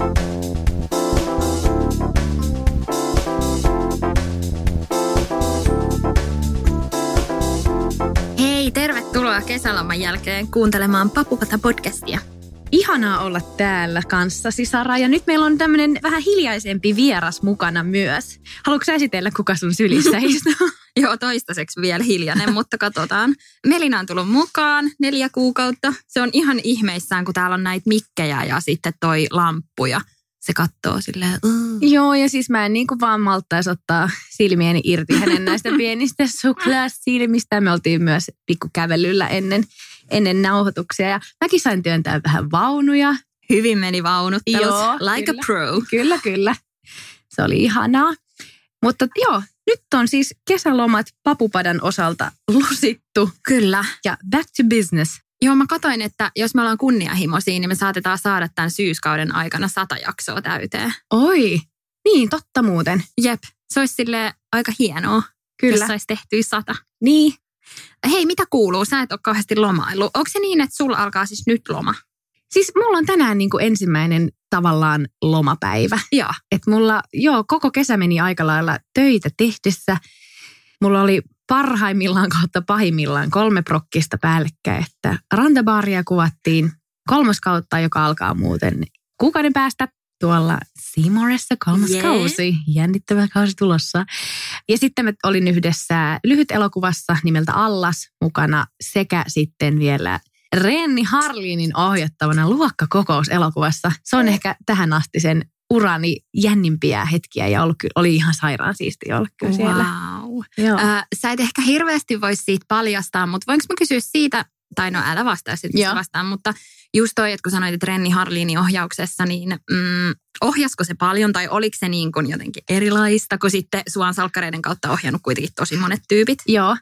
Hei, tervetuloa kesäloman jälkeen kuuntelemaan Papupata podcastia. Ihanaa olla täällä kanssasi, Sara. Ja nyt meillä on tämmöinen vähän hiljaisempi vieras mukana myös. Haluatko sä esitellä, kuka sun sylissä istuu? Joo, toistaiseksi vielä hiljainen, mutta katsotaan. Melina on tullut mukaan neljä kuukautta. Se on ihan ihmeissään, kun täällä on näitä mikkejä ja sitten toi lamppu ja se katsoo silleen. Uh. Joo, ja siis mä en niin kuin vaan malttaisi ottaa silmieni irti hänen näistä pienistä suklaasilmistä. Me oltiin myös pikkukävelyllä ennen, ennen nauhoituksia. Ja mäkin sain työntää vähän vaunuja. Hyvin meni vaunuttelut. Joo, like kyllä. a pro. Kyllä, kyllä. Se oli ihanaa. Mutta joo, nyt on siis kesälomat papupadan osalta lusittu. Kyllä. Ja back to business. Joo, mä katoin, että jos me ollaan kunnianhimoisia, niin me saatetaan saada tämän syyskauden aikana sata jaksoa täyteen. Oi, niin totta muuten. Jep, se olisi sille aika hienoa, Kyllä. jos saisi tehtyä sata. Niin, Hei, mitä kuuluu? Sä et ole kauheasti lomaillut. Onko se niin, että sulla alkaa siis nyt loma? Siis mulla on tänään niin kuin ensimmäinen tavallaan lomapäivä. Joo. Et mulla, joo, koko kesä meni aika lailla töitä tehdessä. Mulla oli parhaimmillaan kautta pahimmillaan kolme prokkista päällekkäin, että rantabaaria kuvattiin kolmas kautta, joka alkaa muuten kuukauden päästä tuolla Seymourissa kolmas Jee. kausi. Jännittävä kausi tulossa. Ja sitten mä olin yhdessä lyhyt elokuvassa nimeltä Allas mukana sekä sitten vielä Renni Harlinin ohjattavana luokkakokouselokuvassa. Se on ehkä tähän asti sen urani jännimpiä hetkiä ja ollut, oli ihan sairaan siisti olla kyllä siellä. Wow. Joo. Äh, sä et ehkä hirveästi voi siitä paljastaa, mutta voinko mä kysyä siitä, tai no älä vastaa sitten, vastaan, mutta just toi, että kun sanoit, että Renni Harlinin ohjauksessa, niin mm, ohjasko se paljon tai oliko se niin kuin jotenkin erilaista, kun sitten Suan salkkareiden kautta ohjannut kuitenkin tosi monet tyypit? Joo.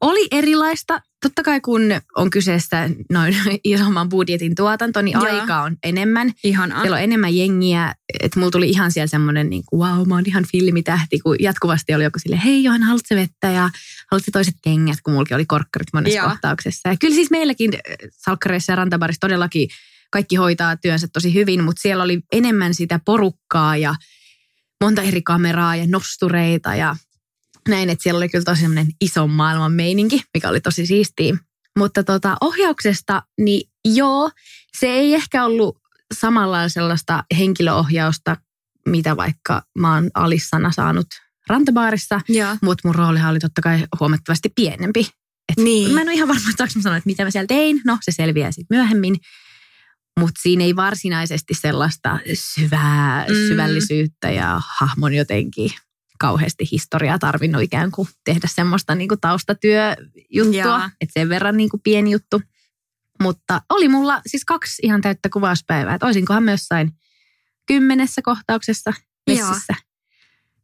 Oli erilaista. Totta kai kun on kyseessä noin isomman budjetin tuotanto, niin Joo. aika on enemmän. Ihanaa. Siellä on enemmän jengiä, että mulla tuli ihan siellä semmoinen, niin kuin, wow, mä oon ihan filmitähti, kun jatkuvasti oli joku sille, hei Johan, haluatko vettä ja haluatko toiset kengät, kun mullakin oli korkkarit monessa Joo. kohtauksessa. Ja kyllä siis meilläkin äh, salkkareissa ja rantabarissa todellakin kaikki hoitaa työnsä tosi hyvin, mutta siellä oli enemmän sitä porukkaa ja monta eri kameraa ja nostureita ja näin, että siellä oli kyllä tosi semmoinen ison maailman meininki, mikä oli tosi siistiä. Mutta tota, ohjauksesta, niin joo, se ei ehkä ollut samalla sellaista henkilöohjausta, mitä vaikka mä oon Alissana saanut rantabaarissa, mutta mun roolihan oli totta kai huomattavasti pienempi. Et Niin. Mä en ole ihan varma, että mä sanoa, että mitä mä siellä tein. No, se selviää sitten myöhemmin. Mutta siinä ei varsinaisesti sellaista syvää, mm. syvällisyyttä ja hahmon jotenkin kauheasti historiaa tarvinnut ikään kuin tehdä semmoista niin kuin taustatyöjuttua. Joo. Että sen verran niin kuin pieni juttu. Mutta oli mulla siis kaksi ihan täyttä kuvauspäivää. Että olisinkohan myös jossain kymmenessä kohtauksessa messissä.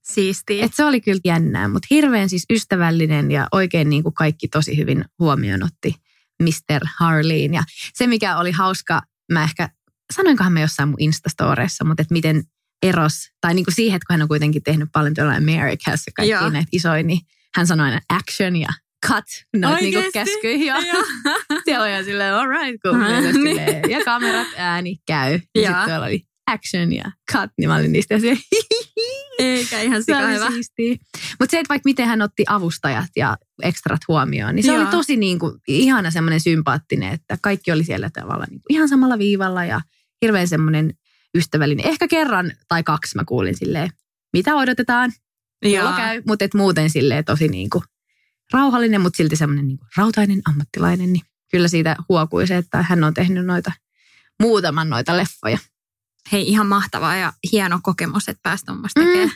Siistiä. Et se oli kyllä jännää, mutta hirveän siis ystävällinen ja oikein niin kuin kaikki tosi hyvin huomioon otti Mr. Harleen. Ja se, mikä oli hauska, mä ehkä, sanoinkohan mä jossain mun Instastoreissa, mutta että miten eros, tai niin kuin siihen, että kun hän on kuitenkin tehnyt paljon tuolla Americassa ja kaikki Joo. näitä isoja, niin hän sanoi aina action ja cut, noita niin kuin Oikeesti? käskyjä. Ja siellä oli ihan silleen, all right, cool. Ja, niin. silleen, ja kamerat, ääni, käy. Ja Joo. sitten tuolla oli action ja cut, niin mä olin niistä ja Eikä ihan sika hyvä. Mutta se, että vaikka miten hän otti avustajat ja ekstrat huomioon, niin se Joo. oli tosi niin kuin, ihana semmoinen sympaattinen, että kaikki oli siellä tavalla niin kuin, ihan samalla viivalla ja hirveän semmoinen ystävällinen. Ehkä kerran tai kaksi mä kuulin silleen, mitä odotetaan, kello käy, mutta et muuten silleen tosi niin kuin, rauhallinen, mutta silti semmoinen niin rautainen ammattilainen. Niin kyllä siitä huokui se, että hän on tehnyt noita muutaman noita leffoja. Hei, ihan mahtavaa ja hieno kokemus, että pääsi tuommoista Mm. tekemään.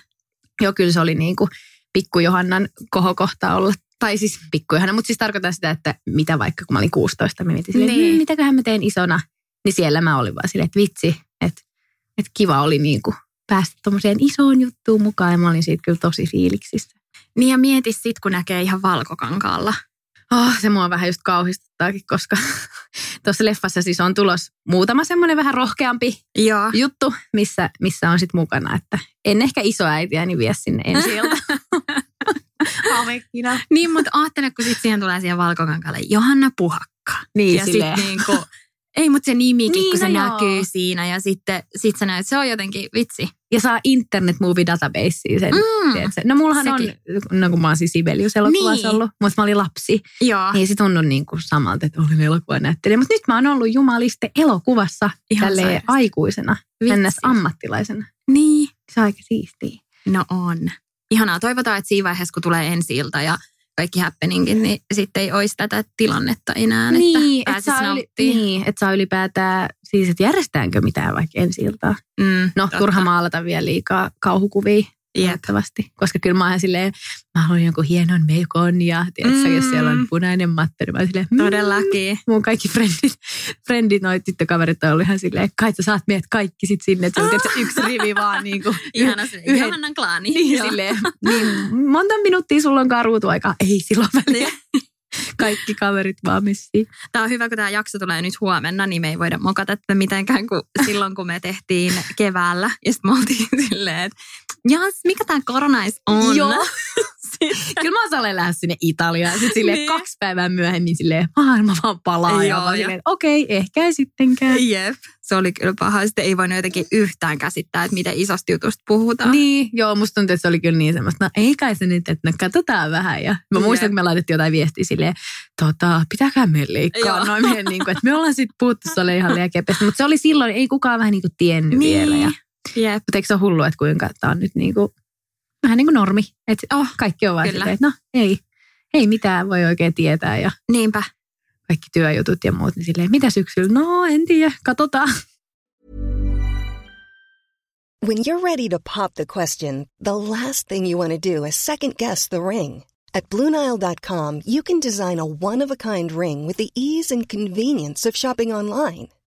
Joo, kyllä se oli niin kuin pikku Johannan kohokohta olla. Tai siis pikku Johanna, mutta siis tarkoitan sitä, että mitä vaikka kun mä olin 16, mä mietin silleen, niin. mitäköhän mä teen isona. Niin siellä mä olin vaan silleen, että vitsi, että kiva oli niin kuin päästä tuommoiseen isoon juttuun mukaan ja mä olin siitä kyllä tosi fiiliksissä. Niin ja mieti sit, kun näkee ihan valkokankaalla. Oh, se mua vähän just kauhistuttaakin, koska tuossa leffassa siis on tulos muutama semmoinen vähän rohkeampi Joo. juttu, missä, missä on sitten mukana, että en ehkä isoäitiäni vie sinne ensi Havekkina. Niin, mutta ajattele, kun sitten siihen tulee siihen valkokankaalle Johanna Puhakka. Niin, ja sitten niinku, ei, mutta se nimikin, Niin, kun se no joo. näkyy siinä ja sitten sit sä näet, se on jotenkin vitsi. Ja saa Internet Movie Databaseen sen. Mm. tiedätkö? No mullahan Sekin. on, no kun mä oon siis Sibelius-elokuvassa Niin. ollut, mutta mä olin lapsi. Joo. Niin se tunnui niin kuin samalta, että olin elokuvanäyttelijä. Mutta nyt mä oon ollut jumaliste elokuvassa Ihan tälleen sairasta. aikuisena, ns. ammattilaisena. Niin. Se on aika siistiä. No on. Ihanaa. Toivotaan, että siinä vaiheessa, kun tulee ensi ilta ja kaikki happeningit, niin sitten ei olisi tätä tilannetta enää, niin, että et pääsisi saa, yli, nauttimaan. niin, että saa ylipäätään, siis että järjestetäänkö mitään vaikka ensi iltaa. Mm, No, totta. turha maalata vielä liikaa kauhukuvia. Toivottavasti. Koska kyllä mä oon silleen, mä haluan jonkun hienon meikon ja tiedätkö, mm. jos siellä on punainen matto, niin mä oon silleen, mm, Todellakin. mun kaikki frendit, frendit noit tyttökaverit on ollut ihan silleen, kai sä saat meidät kaikki sit sinne, että se on tietysti yksi rivi vaan niin kuin, Ihana se yhden- Johannan klaani. niin, Joo. silleen, niin monta minuuttia sulla onkaan ruutuaikaa. Ei silloin väliä. Kaikki kaverit vaan messiin. Tämä on hyvä, kun tämä jakso tulee nyt huomenna, niin me ei voida mokata tätä mitenkään kuin silloin, kun me tehtiin keväällä. Ja sitten me oltiin silleen, että jas, mikä tämä koronais on? Joo. Sitten- Kyllä mä osaan lähteä sinne Italiaan. Sitten silleen Niin. kaksi päivää myöhemmin silleen maailma vaan palaa. ja Joo, ja- silleen, okei, ehkä ei sittenkään. Jep, se oli kyllä paha. Sitten ei voinut jotenkin yhtään käsittää, että miten isosta jutusta puhutaan. Niin, joo, musta tuntuu, että se oli kyllä niin semmoista, no ei kai se nyt, että no katsotaan vähän. Ja mä Jep. muistan, kun me laitettiin jotain viestiä silleen, tota, pitääkää me leikkaa Joo. noin meidän, niin kuin, että me ollaan sitten puhuttu sulle ihan liian kepeästi. Mutta se oli silloin, ei kukaan vähän niin kuin tiennyt Niin. vielä. Ja, Jep. mutta eikö se ole hullu, että kuinka tämä on nyt niin kuin, vähän niin kuin normi. Että oh, kaikki on vaan Kyllä. silleen, että no ei, ei mitään voi oikein tietää. Ja Niinpä. kaikki työjutut ja muut, niin silleen, mitä syksyllä? No en tiedä, katsotaan. When you're ready to pop the question, the last thing you want to do is second guess the ring. At Bluenile.com, you can design a one of a kind ring with the ease and convenience of shopping online.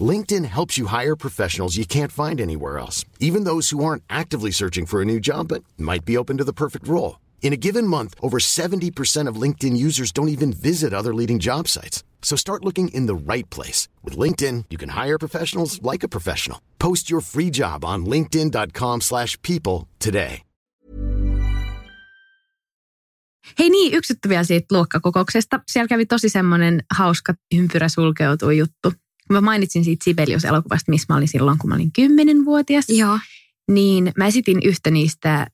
LinkedIn helps you hire professionals you can't find anywhere else, even those who aren't actively searching for a new job but might be open to the perfect role. In a given month, over 70% of LinkedIn users don't even visit other leading job sites. So start looking in the right place. With LinkedIn, you can hire professionals like a professional. Post your free job on linkedin.com/people slash people today. Hei niin, yksi vielä siitä luokkakokouksesta. Siellä kävi tosi semmoinen hauska ympyrä sulkeutuu juttu. Kun mä mainitsin siitä Sibelius-elokuvasta, missä mä olin silloin, kun mä olin kymmenenvuotias, Joo. niin mä esitin yhtä niistä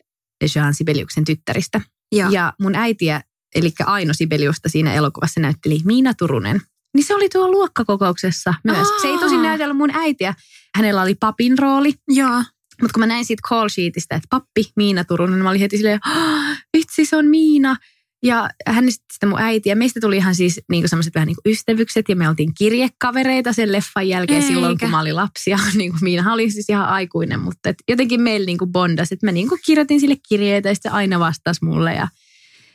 Jean Sibeliuksen tyttäristä. Joo. Ja mun äitiä, eli Aino Sibeliusta siinä elokuvassa näytteli Miina Turunen. Niin se oli tuolla luokkakokouksessa myös. Se ei tosin Aa. näytellyt mun äitiä. Hänellä oli papin rooli. Joo. Mutta kun mä näin siitä call sheetistä, että pappi Miina Turunen, niin mä olin heti silleen, "Ah, vitsi se on Miina. Ja hän sitten mun äiti. Ja meistä tuli ihan siis niinku semmoiset vähän niinku ystävykset. Ja me oltiin kirjekavereita sen leffan jälkeen Eikä. silloin, kun mä olin lapsi. Ja niinku Miina oli siis ihan aikuinen. Mutta et jotenkin meillä niinku bondas. Että mä niinku kirjoitin sille kirjeitä ja sitten se aina vastasi mulle. Ja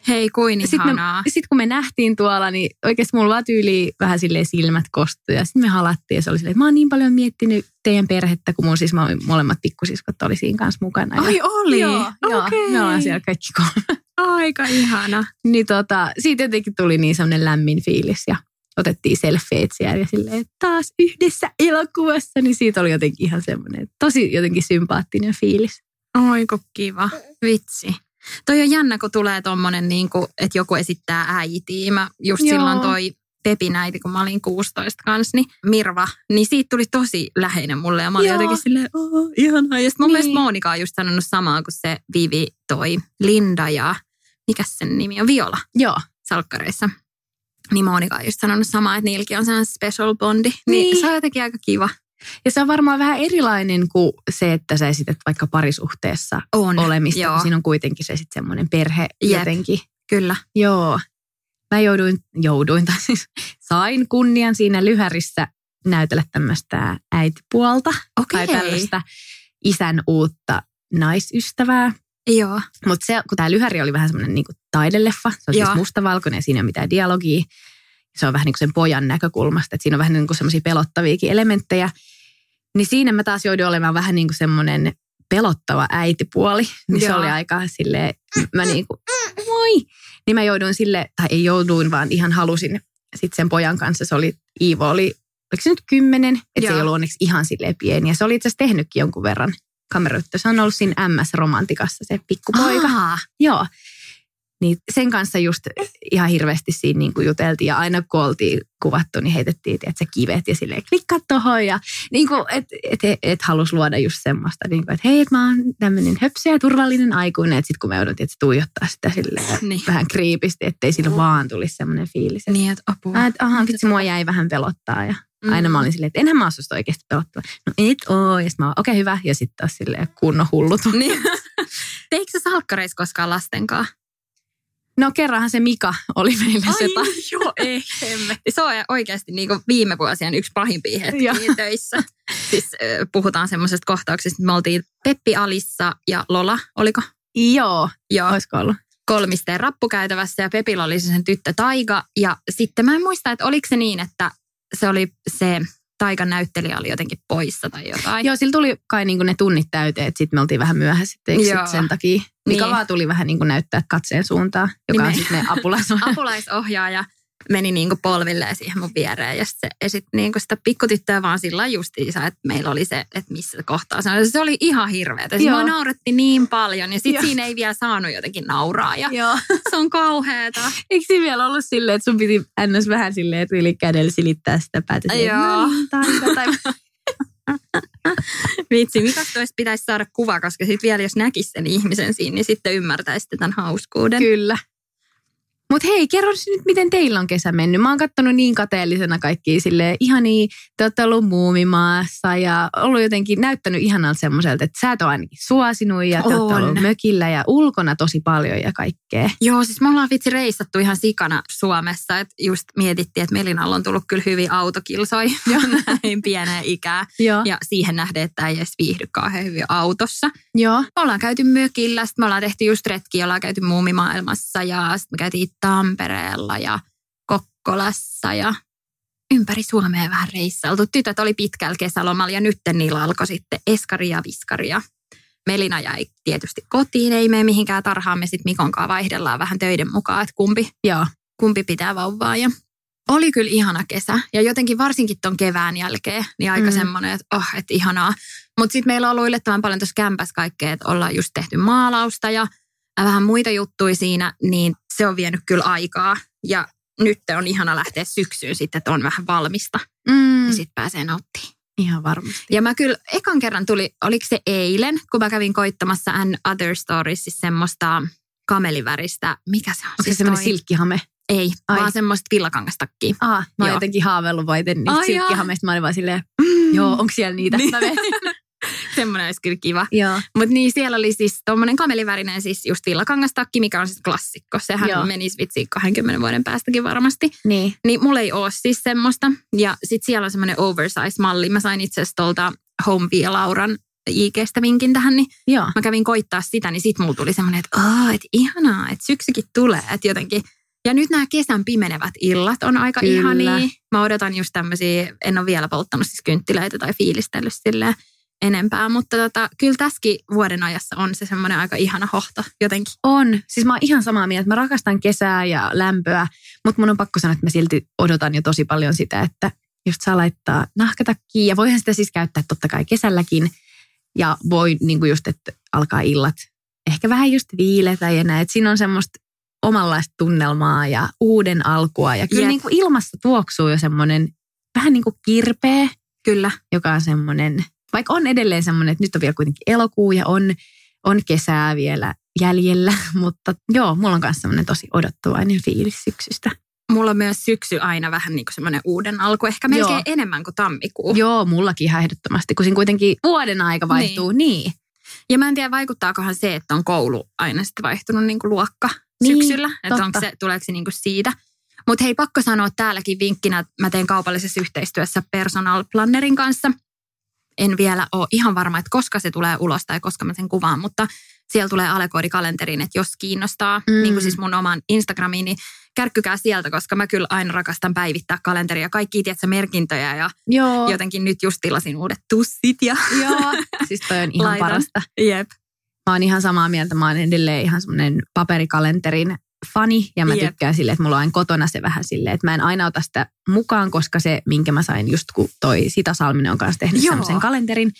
Hei, kuin sitten ihanaa. sit kun me nähtiin tuolla, niin oikeasti mulla vaan tyyli vähän silleen silmät kostui. Ja sitten me halattiin ja se oli silleen, että mä oon niin paljon miettinyt teidän perhettä, kun mun siis mä, molemmat pikkusiskot oli siinä kanssa mukana. Ja- Ai oli? Joo, joo Okei. me ollaan siellä kaikki kolme. Aika ihana. Niin tota, siitä jotenkin tuli niin semmoinen lämmin fiilis ja otettiin selfieet siellä ja silleen, että taas yhdessä elokuvassa, niin siitä oli jotenkin ihan semmoinen tosi jotenkin sympaattinen fiilis. Oiku kiva. Vitsi. Toi on jännä, kun tulee tommonen, niin kuin, että joku esittää äitiä. Mä just Joo. silloin toi Pepin äiti, kun mä olin 16 kanssa, niin Mirva, niin siitä tuli tosi läheinen mulle. Ja mä olin Joo. jotenkin silleen, oh, ihanaa. Ja sitten mun Niin. mielestä Monika on just sanonut samaa kuin se Vivi toi Linda ja mikä sen nimi on, Viola Joo. salkkareissa. Niin Monika on just sanonut samaa, että niilläkin on sellainen special bondi. Niin, Niin. se on jotenkin aika kiva. Ja se on varmaan vähän erilainen kuin se, että sä esität vaikka parisuhteessa On, olemista. joo. Siinä on kuitenkin se sitten semmoinen perhe Jep. jotenkin. Kyllä. Joo. Mä jouduin, jouduin tai siis sain kunnian siinä lyhärissä näytellä tämmöistä äitipuolta. Okei. Tai tällaista isän uutta naisystävää. Joo. Mutta se, kun tämä lyhäri oli vähän semmoinen niin taideleffa, se on Joo. siis mustavalkoinen ja siinä ei ole mitään dialogia. Se on vähän niin kuin sen pojan näkökulmasta, että siinä on vähän niin kuin semmoisia pelottaviakin elementtejä. Niin siinä mä taas jouduin olemaan vähän niin kuin semmoinen pelottava äitipuoli. Niin se Joo. oli aika silleen, mä niin kuin, moi. Niin mä jouduin sille, tai ei jouduin, vaan ihan halusin sitten sen pojan kanssa. Se oli, Iivo oli, oliko se nyt kymmenen? Että se ei Joo. ollut onneksi ihan silleen pieni. Ja se oli itse asiassa tehnytkin jonkun verran kameroita. Se on ollut siinä MS-romantikassa se pikkupoika. Aa, Joo. Niin sen kanssa just ihan hirveästi siinä niin kuin juteltiin ja aina kun oltiin kuvattu, niin heitettiin se kivet ja silleen klikkaa tohon ja niin kuin, et, et, et, et halus luoda just semmoista, niin kuin, että hei, että mä oon tämmöinen höpsö ja turvallinen aikuinen, että sitten kun me että se tuijottaa sitä silleen niin. vähän kriipisti, ettei sillä vaan tulisi semmoinen fiilis. Että, Niin, että apua. Mä, että aha, vitsi, mua jäi vähän pelottaa ja Mm. aina mä olin silleen, että enhän mä oo susta oikeasti pelottava. No et oo, ja sitten mä okei hyvä, ja sitten taas silleen kunnon hullut. Niin. Teikö sä salkkareissa koskaan lastenkaan? No kerranhan se Mika oli meillä se ta- joo, ei. Se on oikeasti niin viime vuosien yksi pahimpia hetkiä töissä. Siis puhutaan semmoisesta kohtauksesta, että me oltiin Peppi Alissa ja Lola, oliko? Joo, Joo. olisiko ollut? kolmisteen rappukäytävässä ja Pepillä oli se sen tyttö Taiga. Ja sitten mä en muista, että oliko se niin, että se oli se Taikan näyttelijä oli jotenkin poissa tai jotain. Joo, sillä tuli kai niinku ne tunnit täyteen, että sitten me oltiin vähän myöhässä sit sen takia. Mika Niin. vaan tuli vähän niinku näyttää katseen suuntaan, joka on Nimen- sitten apulaisohjaaja. Apulaisohjaaja meni niinku polvilleen siihen mun viereen ja sitten se esitti niinku sitä pikkutyttöä vaan sillä justiinsa, että meillä oli se, että missä kohtaa se oli. Se oli ihan hirveetä. Se Joo. mua nauretti niin paljon ja Joo. sitten siinä ei vielä saanut jotenkin nauraa ja Joo. se on kauheeta. Eikö siinä vielä ollut silleen, että sun piti ns. vähän silleen tyyli kädellä silittää sitä päätä? Joo. No niin, tai... Vitsi, mikä toista pitäisi saada kuva, koska sitten vielä jos näkisi sen ihmisen siinä, niin sitten ymmärtäisitte tämän hauskuuden. Kyllä. Mutta hei, kerro nyt, miten teillä on kesä mennyt. Mä oon kattonut niin kateellisena kaikkia sille ihania, te olette ollut muumimaassa ja ollut jotenkin näyttänyt ihanalta semmoiselta, että sä et ole ainakin suosinut ja te olette On. ollut mökillä ja ulkona tosi paljon ja kaikkea. Joo, siis me ollaan vitsi reissattu ihan sikana Suomessa, että just mietittiin, että Melinalla on tullut kyllä hyvin autokilsoi näin pieneen ikään. Joo. Ja siihen nähden, että ei edes viihdy kauhean hyvin autossa. Joo. Me ollaan käyty mökillä, sitten me ollaan tehty just retki, ollaan käyty muumimaailmassa ja sitten me käytiin Tampereella ja Kokkolassa ja ympäri Suomea vähän reissailtu. Tytöt oli pitkällä kesälomalla ja nyt niillä alkoi sitten eskari ja viskari ja Melina jäi tietysti kotiin, ei mene mihinkään tarhaan. Me sitten Mikon kanssa vaihdellaan vähän töiden mukaan, että kumpi, Joo. kumpi pitää vauvaa. Ja oli kyllä ihana kesä ja jotenkin varsinkin ton kevään jälkeen, niin aika Mm. mm. semmoinen, että oh, että ihanaa. Mutta sitten meillä on ollut yllättävän paljon tuossa kämpässä kaikkea, että ollaan just tehty maalausta ja vähän muita juttuja siinä, niin se on vienyt kyllä aikaa. Ja nyt on ihana lähteä syksyyn sitten, että on vähän valmista Mm, ja sitten pääsee nauttimaan. ihan varmasti. Ja mä kyllä ekan kerran tuli, oliko se eilen, kun mä kävin koittamassa An Other Stories, siis semmoista kameliväristä, mikä se on? Onko se semmoinen silkkihame? Ei, Ai. vaan semmoista villakangastakkiä. Ah, mä oon jotenkin haaveillut vaiten niistä Ai silkkihameista. Mä olin vaan silleen, mm, joo, onko siellä niitä? Niin. Mä. Semmoinen olisi kyllä kiva. Mutta niin, siellä oli siis tuommoinen kamelivärinen siis just villakangastakki, mikä on siis klassikko. Sehän Joo. Menisi vitsi 20 vuoden päästäkin varmasti. Niin. Niin mulla ei ole siis semmoista. Ja sitten siellä on semmoinen oversize-malli. Mä sain itse asiassa tuolta Home ja Lauran IGstä vinkin tähän, niin Joo. mä kävin koittaa sitä, niin sitten mulla tuli semmoinen, että aah, että ihanaa, että syksykin tulee, että jotenkin. Ja nyt nämä kesän pimenevät illat on aika Kyllä. ihania. Mä odotan just tämmöisiä, en ole vielä polttanut siis kynttilöitä tai fiilistellyt silleen enempää, mutta tota, kyllä tässäkin vuoden ajassa on se semmoinen aika ihana hohto jotenkin. On. Siis mä oon ihan samaa mieltä. Mä rakastan kesää ja lämpöä, mutta mun on pakko sanoa, että mä silti odotan jo tosi paljon sitä, että just saa laittaa nahkatakkiin. Ja voihan sitä siis käyttää totta kai kesälläkin. Ja voi niin kuin just, että alkaa illat ehkä vähän just viiletä ja näin. Että siinä on semmoista omanlaista tunnelmaa ja uuden alkua. Ja kyllä Jep. niin kuin ilmassa tuoksuu jo semmoinen vähän niin kuin kirpeä, Kyllä. joka on semmoinen, vaikka on edelleen semmoinen, että nyt on vielä kuitenkin elokuu ja on, on kesää vielä jäljellä, mutta joo, mulla on myös semmoinen tosi odottavainen fiilis syksystä. mulla on myös syksy aina vähän niin kuin semmoinen uuden alku. Ehkä melkein Joo. enemmän kuin tammikuu. Joo, mullakin ihan ehdottomasti, kun siinä kuitenkin vuoden aika vaihtuu. Niin. niin. Ja mä en tiedä, vaikuttaakohan se, että on koulu aina sitten vaihtunut niin kuin luokka Niin, syksyllä. Että onko se, tuleeko se niin kuin siitä. Mutta hei, pakko sanoa täälläkin vinkkinä, että mä teen kaupallisessa yhteistyössä personal plannerin kanssa. En vielä ole ihan varma, että koska se tulee ulos tai koska mä sen kuvaan, mutta siellä tulee alekoodikalenteriin, että jos kiinnostaa, Mm. mm. niin kuin siis mun oman Instagramiin, niin kärkkykää sieltä, koska mä kyllä aina rakastan päivittää kalenteria. Kaikki, tiedätkö, merkintöjä ja Joo. jotenkin nyt just tilasin uudet tussit ja Joo. Siis toi on ihan Laitan. parasta. jep. Mä oon ihan samaa mieltä. Mä oon edelleen ihan semmoinen paperikalenterin fani. Ja mä Jep. tykkään silleen, että mulla on aina kotona se vähän silleen, että mä en aina ota sitä mukaan, koska se, minkä mä sain just kun toi Sita Salminen on kanssa tehnyt semmoisen kalenterin,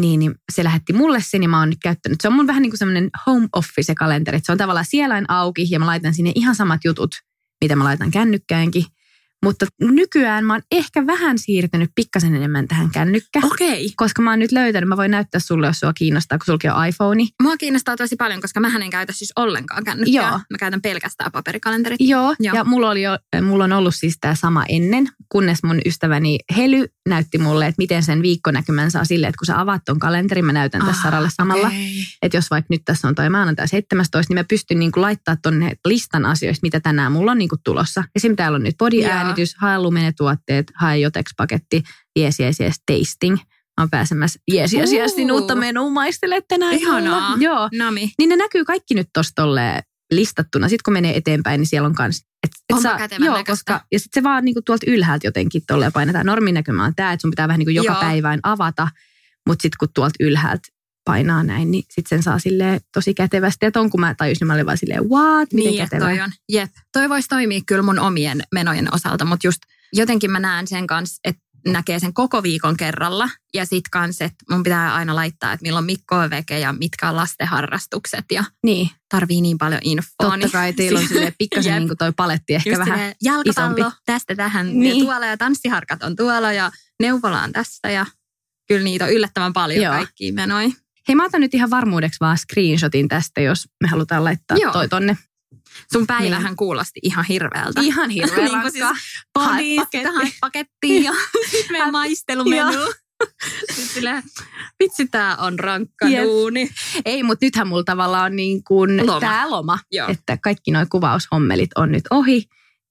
niin, niin se lähetti mulle sen ja mä oon nyt käyttänyt. Se on mun vähän niin kuin semmoinen home office kalenteri. Se on tavallaan siellä auki ja mä laitan sinne ihan samat jutut, mitä mä laitan kännykkäänkin. Mutta nykyään mä oon ehkä vähän siirtynyt pikkasen enemmän tähän kännykkä. Okei. Koska mä oon nyt löytänyt, mä voin näyttää sulle, jos sua kiinnostaa, kun sulki on iPhone. Mua kiinnostaa tosi paljon, koska mä en käytä siis ollenkaan kännykkää. Joo. Mä käytän pelkästään paperikalenterit. Joo, Joo. Ja mulla, oli jo, mulla on ollut siis tämä sama ennen, kunnes mun ystäväni Hely näytti mulle, että miten sen viikkonäkymän saa silleen, että kun sä avaat ton kalenterin, mä näytän tässä Ah, Saralle samalla. okei. Että jos vaikka nyt tässä on toi maanantai 17, niin mä pystyn niinku laittaa tonne listan asioista, mitä tänään mulla on niinku tulossa. Esim. täällä on nyt body-äänitys, hae lumenetuotteet, hae Jotex-paketti, yes, yes, yes, tasting. Mä oon pääsemässä yes, yes, yesin Uu. uutta menua maistele tänään. Ihanaa. illalla. Joo. Nami. Niin ne näkyy kaikki nyt tolleen listattuna. Sitten kun menee eteenpäin, niin siellä on kans... Et, et kätevän joo, näköistä. koska, ja sitten se vaan niinku tuolta ylhäältä jotenkin tolleen painetaan. Norminäkymä on tämä, että sun pitää vähän niinku joka Joo. päiväin avata. Mutta sitten kun tuolta ylhäältä painaa näin, niin sitten sen saa silleen tosi kätevästi. Ja ton kun mä tajusin, mä olin vaan silleen, what, miten Niin, kätevä. toi on. Jep. Toi voisi toimia kyllä mun omien menojen osalta, mutta just jotenkin mä näen sen kanssa, että näkee sen koko viikon kerralla. Ja sit kans, että mun pitää aina laittaa, että milloin Mikko on veke ja mitkä on lastenharrastukset. Ja Niin, tarvii niin paljon infoa. totta niin kai teillä on silleen pikkasen niinku toi paletti ehkä Just vähän. jalkapallo isompi. tästä tähän Niin. niin. ja tuolla ja tanssiharkat on tuolla ja neuvola on tässä ja kyllä niitä on yllättävän paljon Joo. kaikkia menoja. Hei mä otan nyt ihan varmuudeksi vaan screenshotin tästä, jos me halutaan laittaa Joo. toi tonne. Sun päivähän kuulosti ihan hirveältä. Ihan hirveä Niin kuin siis Hae paketti. pakettiin ja sitten meidän maistelumenu. Silleen, vitsi tää on rankka Jep. duuni. Ei, mutta nythän mulla tavallaan on niin kuin Loma. tämä loma, Joo. että kaikki nuo kuvaushommelit on nyt ohi,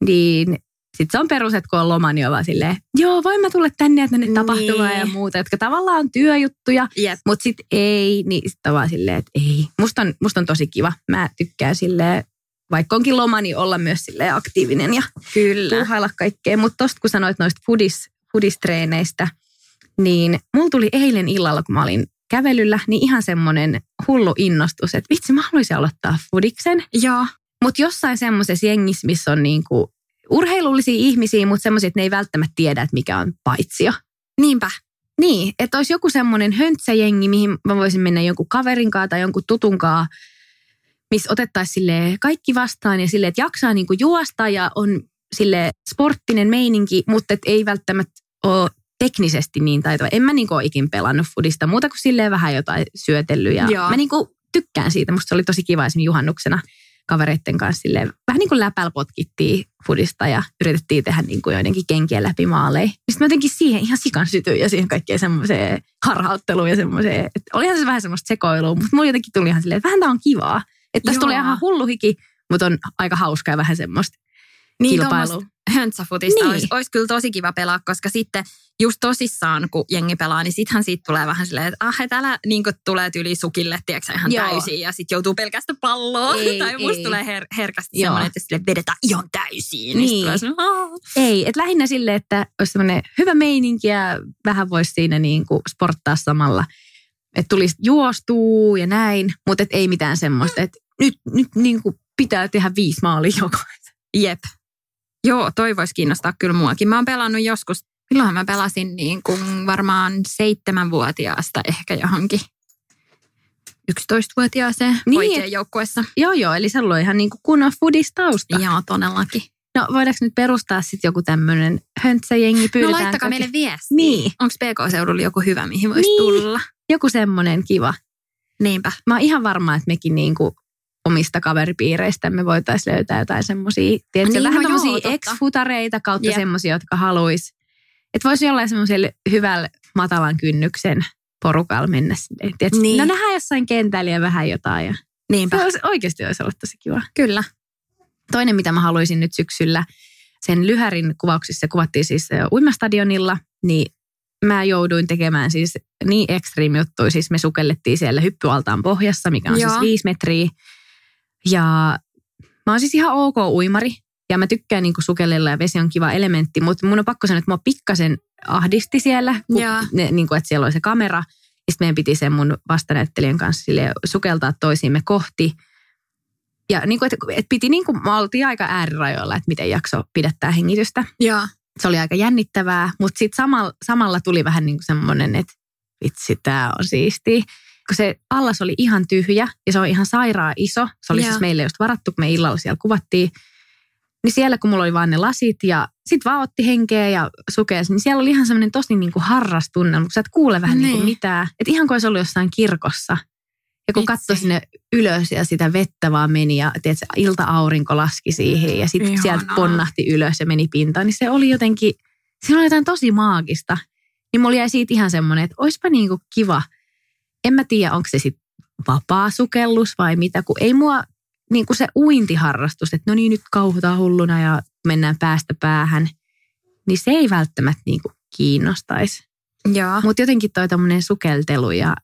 niin sitten se on perus, että kun on loma, niin on vaan silleen, joo, voin mä tulla tänne ja tänne Niin. tapahtumaan ja muuta, jotka tavallaan on työjuttuja, Jep. mutta sitten ei, niin sitten on vaan silleen, että ei. Musta on, musta on tosi kiva. Mä tykkään silleen, vaikka onkin loma, niin olla myös silleen aktiivinen ja Kyllä. puuhailla kaikkea. Mutta tosta kun sanoit noista foodis, foodistreeneistä, niin mulla tuli eilen illalla, kun mä olin kävelyllä, niin ihan semmoinen hullu innostus, että vitsi, mä haluaisin aloittaa foodiksen. Joo. Mutta jossain semmoisessa jengissä, missä on niinku urheilullisia ihmisiä, mutta semmoisia, että ne ei välttämättä tiedä, että mikä on paitsio. Niinpä. Niin, että olisi joku semmoinen höntsäjengi, mihin mä voisin mennä jonkun kaverin kanssa tai jonkun tutun kanssa, missä otettaisiin sille kaikki vastaan ja sille, että jaksaa niinku juosta ja on sille sporttinen meininki, mutta et ei välttämättä ole teknisesti niin taitava. En mä niinku ole ikin pelannut fudista muuta kuin silleen vähän jotain Joo. mä niinku tykkään siitä. Musta se oli tosi kiva esimerkiksi juhannuksena kavereitten kanssa silleen, vähän niin kuin läpäl potkittiin fudista ja yritettiin tehdä niin kuin joidenkin kenkien läpi maaleja. Sitten mä jotenkin siihen ihan sikan sytyin ja siihen kaikkeen semmoiseen harhautteluun ja semmoiseen, että olihan se vähän semmoista sekoilua, mutta mulla jotenkin tuli ihan silleen, että vähän tää on kivaa. Että tästä Joo. tulee ihan hullu hiki, mutta on aika hauskaa ja vähän semmoista Niin tuommoista höntsäfutista Niin. olisi, olisi kyllä tosi kiva pelaa, koska sitten just tosissaan, kun jengi pelaa, niin sittenhän siitä tulee vähän silleen, että ah, et älä niin tulee tyli sukille, tiedätkö ihan Joo. täysin, ja sitten joutuu pelkästään palloa. Ei, tai musta ei. tulee her- herkästi Joo. semmoinen, että sille vedetään ihan täysiin. Niin. Niin. Tulee semmoinen. Ei, että lähinnä silleen, että olisi semmoinen hyvä meininki ja vähän voisi siinä niin kuin sporttaa samalla. Että tulisi juostuu ja näin, mutta et ei mitään semmoista, että nyt, nyt niin kuin pitää tehdä viisi maalia jokaisen. Jep. Joo, toi voisi kiinnostaa kyllä muakin. Mä oon pelannut joskus, milloinhan mä pelasin niin kuin varmaan seitsemänvuotiaasta ehkä johonkin 11-vuotiaaseen Niin, poikien joukkueessa. Joo, joo, eli sulla on ihan niin kuin kunnon foodistausta. Joo, todellakin. No voidaanko nyt perustaa sitten joku tämmöinen höntsäjengi? No laittakaa jokin- meille viesti. Niin. Onko PK-seudulla joku hyvä, mihin voisi Niin. tulla? Joku semmoinen kiva. Niinpä. Mä oon ihan varma, että mekin niin kuin omista kaveripiireistä me voitaisiin löytää jotain semmoisia, tiedätkö, Niin, vähän no ex-futareita kautta Jep. semmoisia, jotka haluaisi. Että voisi jollain semmoiselle hyvällä matalan kynnyksen porukalla mennä sinne. Tiedätkö, Niin. No nähdään jossain kentällä ja vähän jotain. Ja Niinpä. se olisi, oikeasti olisi ollut tosi kiva. Kyllä. Toinen, mitä mä haluaisin nyt syksyllä, sen Lyhärin kuvauksissa kuvattiin siis uimastadionilla, niin mä jouduin tekemään siis niin extreme juttuja. Siis me sukellettiin siellä hyppyaltaan pohjassa, mikä on Joo. siis viisi metriä. Ja mä oon siis ihan ok uimari. Ja mä tykkään niinku sukellella ja vesi on kiva elementti, mutta mun on pakko sanoa, että mua pikkasen ahdisti siellä, kun ne, niinku, että siellä oli se kamera. Ja sitten meidän piti sen mun vastanäyttelijän kanssa silleen sukeltaa toisiimme kohti. Ja niin kuin, että, että piti niin kuin, me oltiin aika äärirajoilla, että miten jakso pidättää hengitystä. Joo. Se oli aika jännittävää, mutta sitten samalla, samalla tuli vähän niin kuin semmoinen, että vitsi, tämä on siistiä. Kun se allas oli ihan tyhjä ja se on ihan sairaan iso. Se oli Joo. siis meille just varattu, kun me illalla siellä kuvattiin. Niin siellä, kun mulla oli vaan ne lasit ja sit vaan otti henkeä ja sukelsi, niin siellä oli ihan semmoinen tosi niin kuin harras tunnelma, kun sä et kuule vähän niin. kuin Niin. mitään. Että ihan kuin olisi ollut jossain kirkossa. Ja kun katsoi sinne ylös ja sitä vettä vaan meni ja tiedätkö, ilta-aurinko laski siihen ja sitten sieltä ponnahti ylös ja meni pintaan, niin se oli jotenkin, siinä oli jotain tosi maagista. Niin mulla jäi siitä ihan semmoinen, että olisipa niin kuin kiva. En mä tiedä, onko se sitten vapaa sukellus vai mitä, kun ei mua niin kuin se uintiharrastus, että no niin nyt kauhutaan hulluna ja mennään päästä päähän, niin se ei välttämättä niin kuin kiinnostaisi. Mutta jotenkin toi tämmöinen sukeltelu ja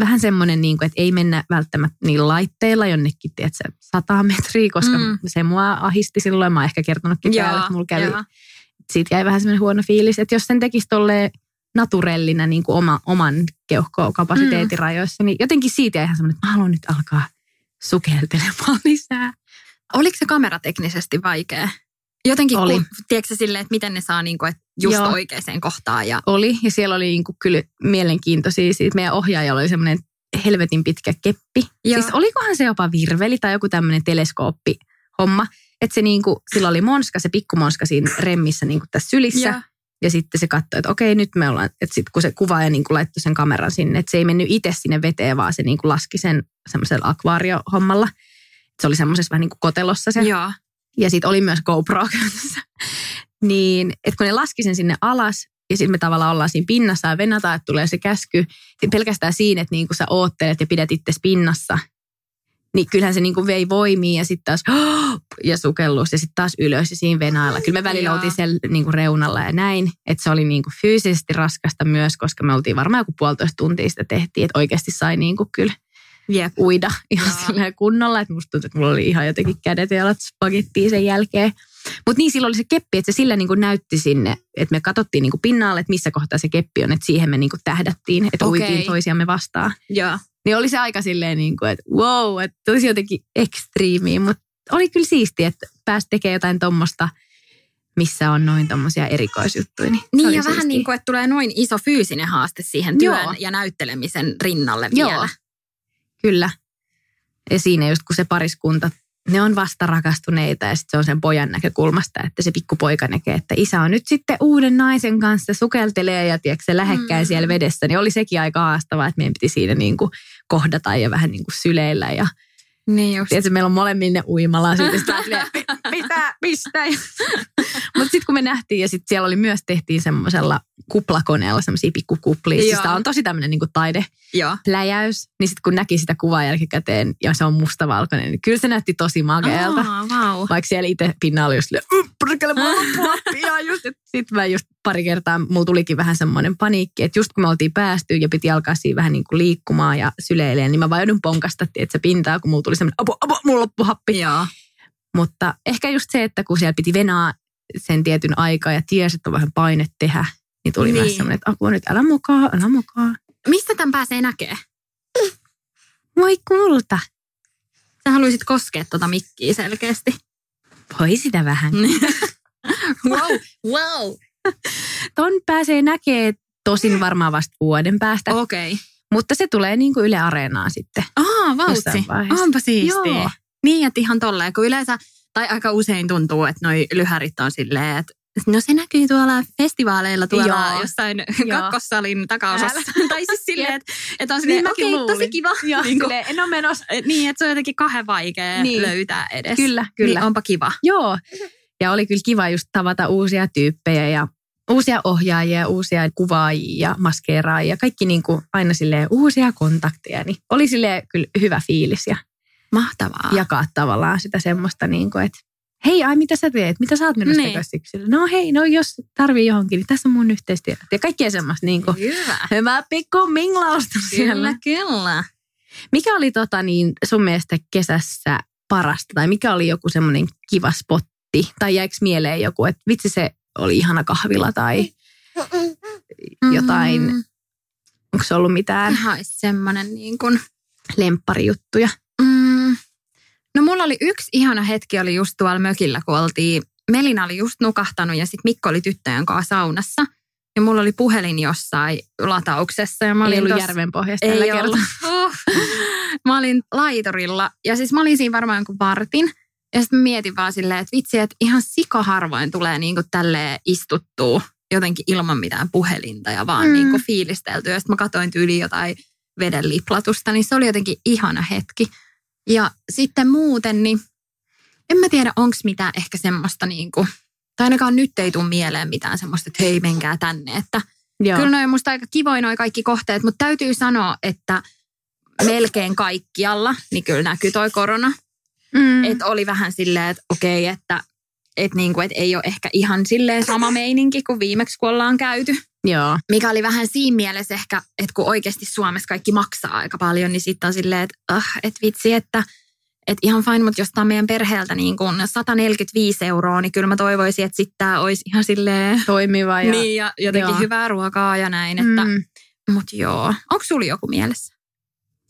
vähän semmoinen, niin kuin, että ei mennä välttämättä niillä laitteilla jonnekin, tiedätkö, sata metriä, koska Mm. se mua ahisti silloin. Mä oon ehkä kertonutkin täällä, että mulla kävi. joo. Siitä jäi vähän semmoinen huono fiilis, että jos sen tekisi tolleen naturellina niin kuin oma, oman keuhkokapasiteetin mm. rajoissa, niin jotenkin siitä ihan semmoinen, että mä haluan nyt alkaa sukeltelemaan lisää. Oliko se kamerateknisesti vaikea? Jotenkin, Oli. Kun, tiedätkö silleen, että miten ne saa niinku, että just Joo. oikeaan kohtaan. Ja, Oli, ja siellä oli niin kuin kyllä mielenkiintoisia. Siitä meidän ohjaajalla oli semmoinen helvetin pitkä keppi. Joo. Siis olikohan se jopa virveli tai joku tämmöinen teleskooppihomma. Että se niinku, sillä oli monska, se pikkumonska siinä remmissä niinku tässä sylissä. ja, Ja sitten se katsoi, että okei, nyt me ollaan, että sitten kun se kuvaaja niin laittoi sen kameran sinne, että se ei mennyt itse sinne veteen, vaan se niin kuin laski sen semmoisella akvaariohommalla. Se oli semmoisessa vähän niin kuin kotelossa se. joo. Ja sitten oli myös GoPro käytössä. Niin, että kun ne laski sen sinne alas, ja sitten me tavallaan ollaan siinä pinnassa ja venataan, että tulee se käsky. niin Pelkästään siinä, että niin kun sä oottelet ja pidät itse pinnassa, niin kyllähän se niin kuin vei voimia ja sitten taas ja sukellus ja sitten taas ylös ja siinä venailla. Kyllä me välillä Joo. oltiin siellä niin kuin reunalla ja näin, että se oli niin kuin fyysisesti raskasta myös, koska me oltiin varmaan joku puolitoista tuntia sitä tehtiin, että oikeasti sai niin kuin kyllä Jep. uida ihan silleen kunnolla, että musta tuntuu, että mulla oli ihan jotenkin kädet ja jalat spagettiin sen jälkeen. Mutta niin, silloin oli se keppi, että se sillä niin kuin näytti sinne, että me katsottiin niin kuin pinnalle, että missä kohtaa se keppi on, että siihen me niin kuin tähdättiin, että Okei. uitiin toisiamme vastaan. Joo. Niin oli se aika silleen, niin kuin, että wow, että tosi jotenkin ekstriimiä, mutta oli kyllä siistiä, että pääsi tekemään jotain tuommoista, missä on noin tommosia erikoisjuttuja. Niin, Niin ja vähän siistiä. niin kuin, että tulee noin iso fyysinen haaste siihen työn Joo. ja näyttelemisen rinnalle Joo, vielä. kyllä. Ja siinä just kun se pariskunta, ne on vasta rakastuneita ja sitten se on sen pojan näkökulmasta, että se pikkupoika näkee, että isä on nyt sitten uuden naisen kanssa sukeltelee ja tiedätkö, se lähekkäin Mm. siellä vedessä. Niin oli sekin aika haastavaa, että meidän piti siinä niin kuin kohdata ja vähän niin kuin syleillä ja Niin just. Tiedätkö, meillä on molemmin ne uimala. Sitten sitä silleen, "Mi- mitä, mistä? Mutta sitten kun me nähtiin ja sitten siellä oli myös tehtiin semmoisella kuplakoneella semmoisia pikkukuplia. Siis tämä on tosi tämmöinen niin taide Joo. pläjäys. Niin sitten kun näki sitä kuvaa jälkikäteen ja se on mustavalkoinen, niin kyllä se näytti tosi makealta. Aa, vau. Vaikka siellä itse pinnalla oli just silleen, "Mm, perkele, mulla on puoppia just. Sitten mä just pari kertaa, mulla tulikin vähän semmoinen paniikki, että just kun me oltiin päästy ja piti alkaa siinä vähän niin kuin liikkumaan ja syleilemään, niin mä vaan joudun ponkasta, että se pintaa, kun mulla tuli semmoinen, apu, apu, mulla loppu happi. Joo. Mutta ehkä just se, että kun siellä piti venaa sen tietyn aikaa ja tiesi, että on vähän paine tehdä, niin tuli niin. Myös semmoinen, että apua nyt, älä mukaan, älä mukaan. Mistä tämän pääsee näkee? Voi kulta. Sä haluaisit koskea tuota mikkiä selkeästi. Voi sitä vähän. wow. wow. Ton pääsee näkee tosin varmaan vasta vuoden päästä. Okei. Okay. mutta se tulee niin kuin Yle Areenaan sitten. Aa, vautsi. Onpa siistiä. Joo. Niin, että ihan tolleen, kun yleensä, tai aika usein tuntuu, että noi lyhärit on silleen, että No se näkyy tuolla festivaaleilla tuolla Joo. jossain Joo. kakkossalin takaosassa. Älä. tai siis silleen, että et on Niin silleen, mäkin okei, luulin. tosi kiva. Joo, niin, kuin, silleen, en ole menossa. niin, että se on jotenkin kahden vaikea Niin. löytää edes. Kyllä, kyllä. Niin onpa kiva. Joo. Ja oli kyllä kiva just tavata uusia tyyppejä ja uusia ohjaajia, uusia kuvaajia, maskeeraajia, kaikki niin kuin aina silleen uusia kontakteja. Niin oli silleen kyllä hyvä fiilis ja Mahtavaa. jakaa tavallaan sitä semmoista niin kuin, että hei, ai mitä sä teet? Mitä sä oot menossa Niin. syksyllä? No hei, no jos tarvii johonkin, niin tässä on mun yhteistyöt. Ja kaikkea semmoista niin kuin, Hyvä. hyvää pikku minglausta siellä. Kyllä, kyllä. Mikä oli tota niin sun mielestä kesässä parasta? Tai mikä oli joku semmoinen kiva spotti? Tai jäikö mieleen joku, että vitsi se oli ihana kahvila tai jotain, Mm, onko se ollut mitään Haisi semmoinen niin kuin, lempparijuttuja? mm, no mulla oli yksi ihana hetki oli just tuolla mökillä, kun oltiin, Melina oli just nukahtanut ja sitten Mikko oli tyttöjen kanssa saunassa. Ja mulla oli puhelin jossain latauksessa ja mä Ei olin ollut tossa- järven pohjassa tällä Ei kertaa. Mä olin laiturilla ja siis mä olin siinä varmaan jonkun vartin. Ja sitten mietin vaan silleen, että vitsi, että ihan sikaharvoin tulee niinku tälleen istuttua jotenkin ilman mitään puhelinta ja vaan Mm. mm. niinku fiilisteltyä. Sitten mä katsoin tyyli jotain veden liplatusta, niin se oli jotenkin ihana hetki. Ja sitten muuten, niin en mä tiedä, onko mitään ehkä semmoista niinku, tai ainakaan nyt ei tule mieleen mitään semmoista, että hei menkää tänne, että Joo. Kyllä noin musta aika kivoja noi kaikki kohteet, mutta täytyy sanoa, että melkein kaikkialla, niin kyllä näkyy toi korona. Mm. Että oli vähän silleen, että okei, että et niinku, et ei ole ehkä ihan silleen sama meininki kuin viimeksi, kun ollaan käyty. Joo. Mikä oli vähän siinä mielessä ehkä, että kun oikeasti Suomessa kaikki maksaa aika paljon, niin sitten on silleen, että uh, et vitsi, että et ihan fine, mutta jos tämä on meidän perheeltä niin kuin 145 euroa, niin kyllä mä toivoisin, että sitten tämä olisi ihan silleen... Toimiva ja... niin, ja jotenkin joo. hyvää ruokaa ja näin, että... Mm. Mutta joo. Onko sulla joku mielessä?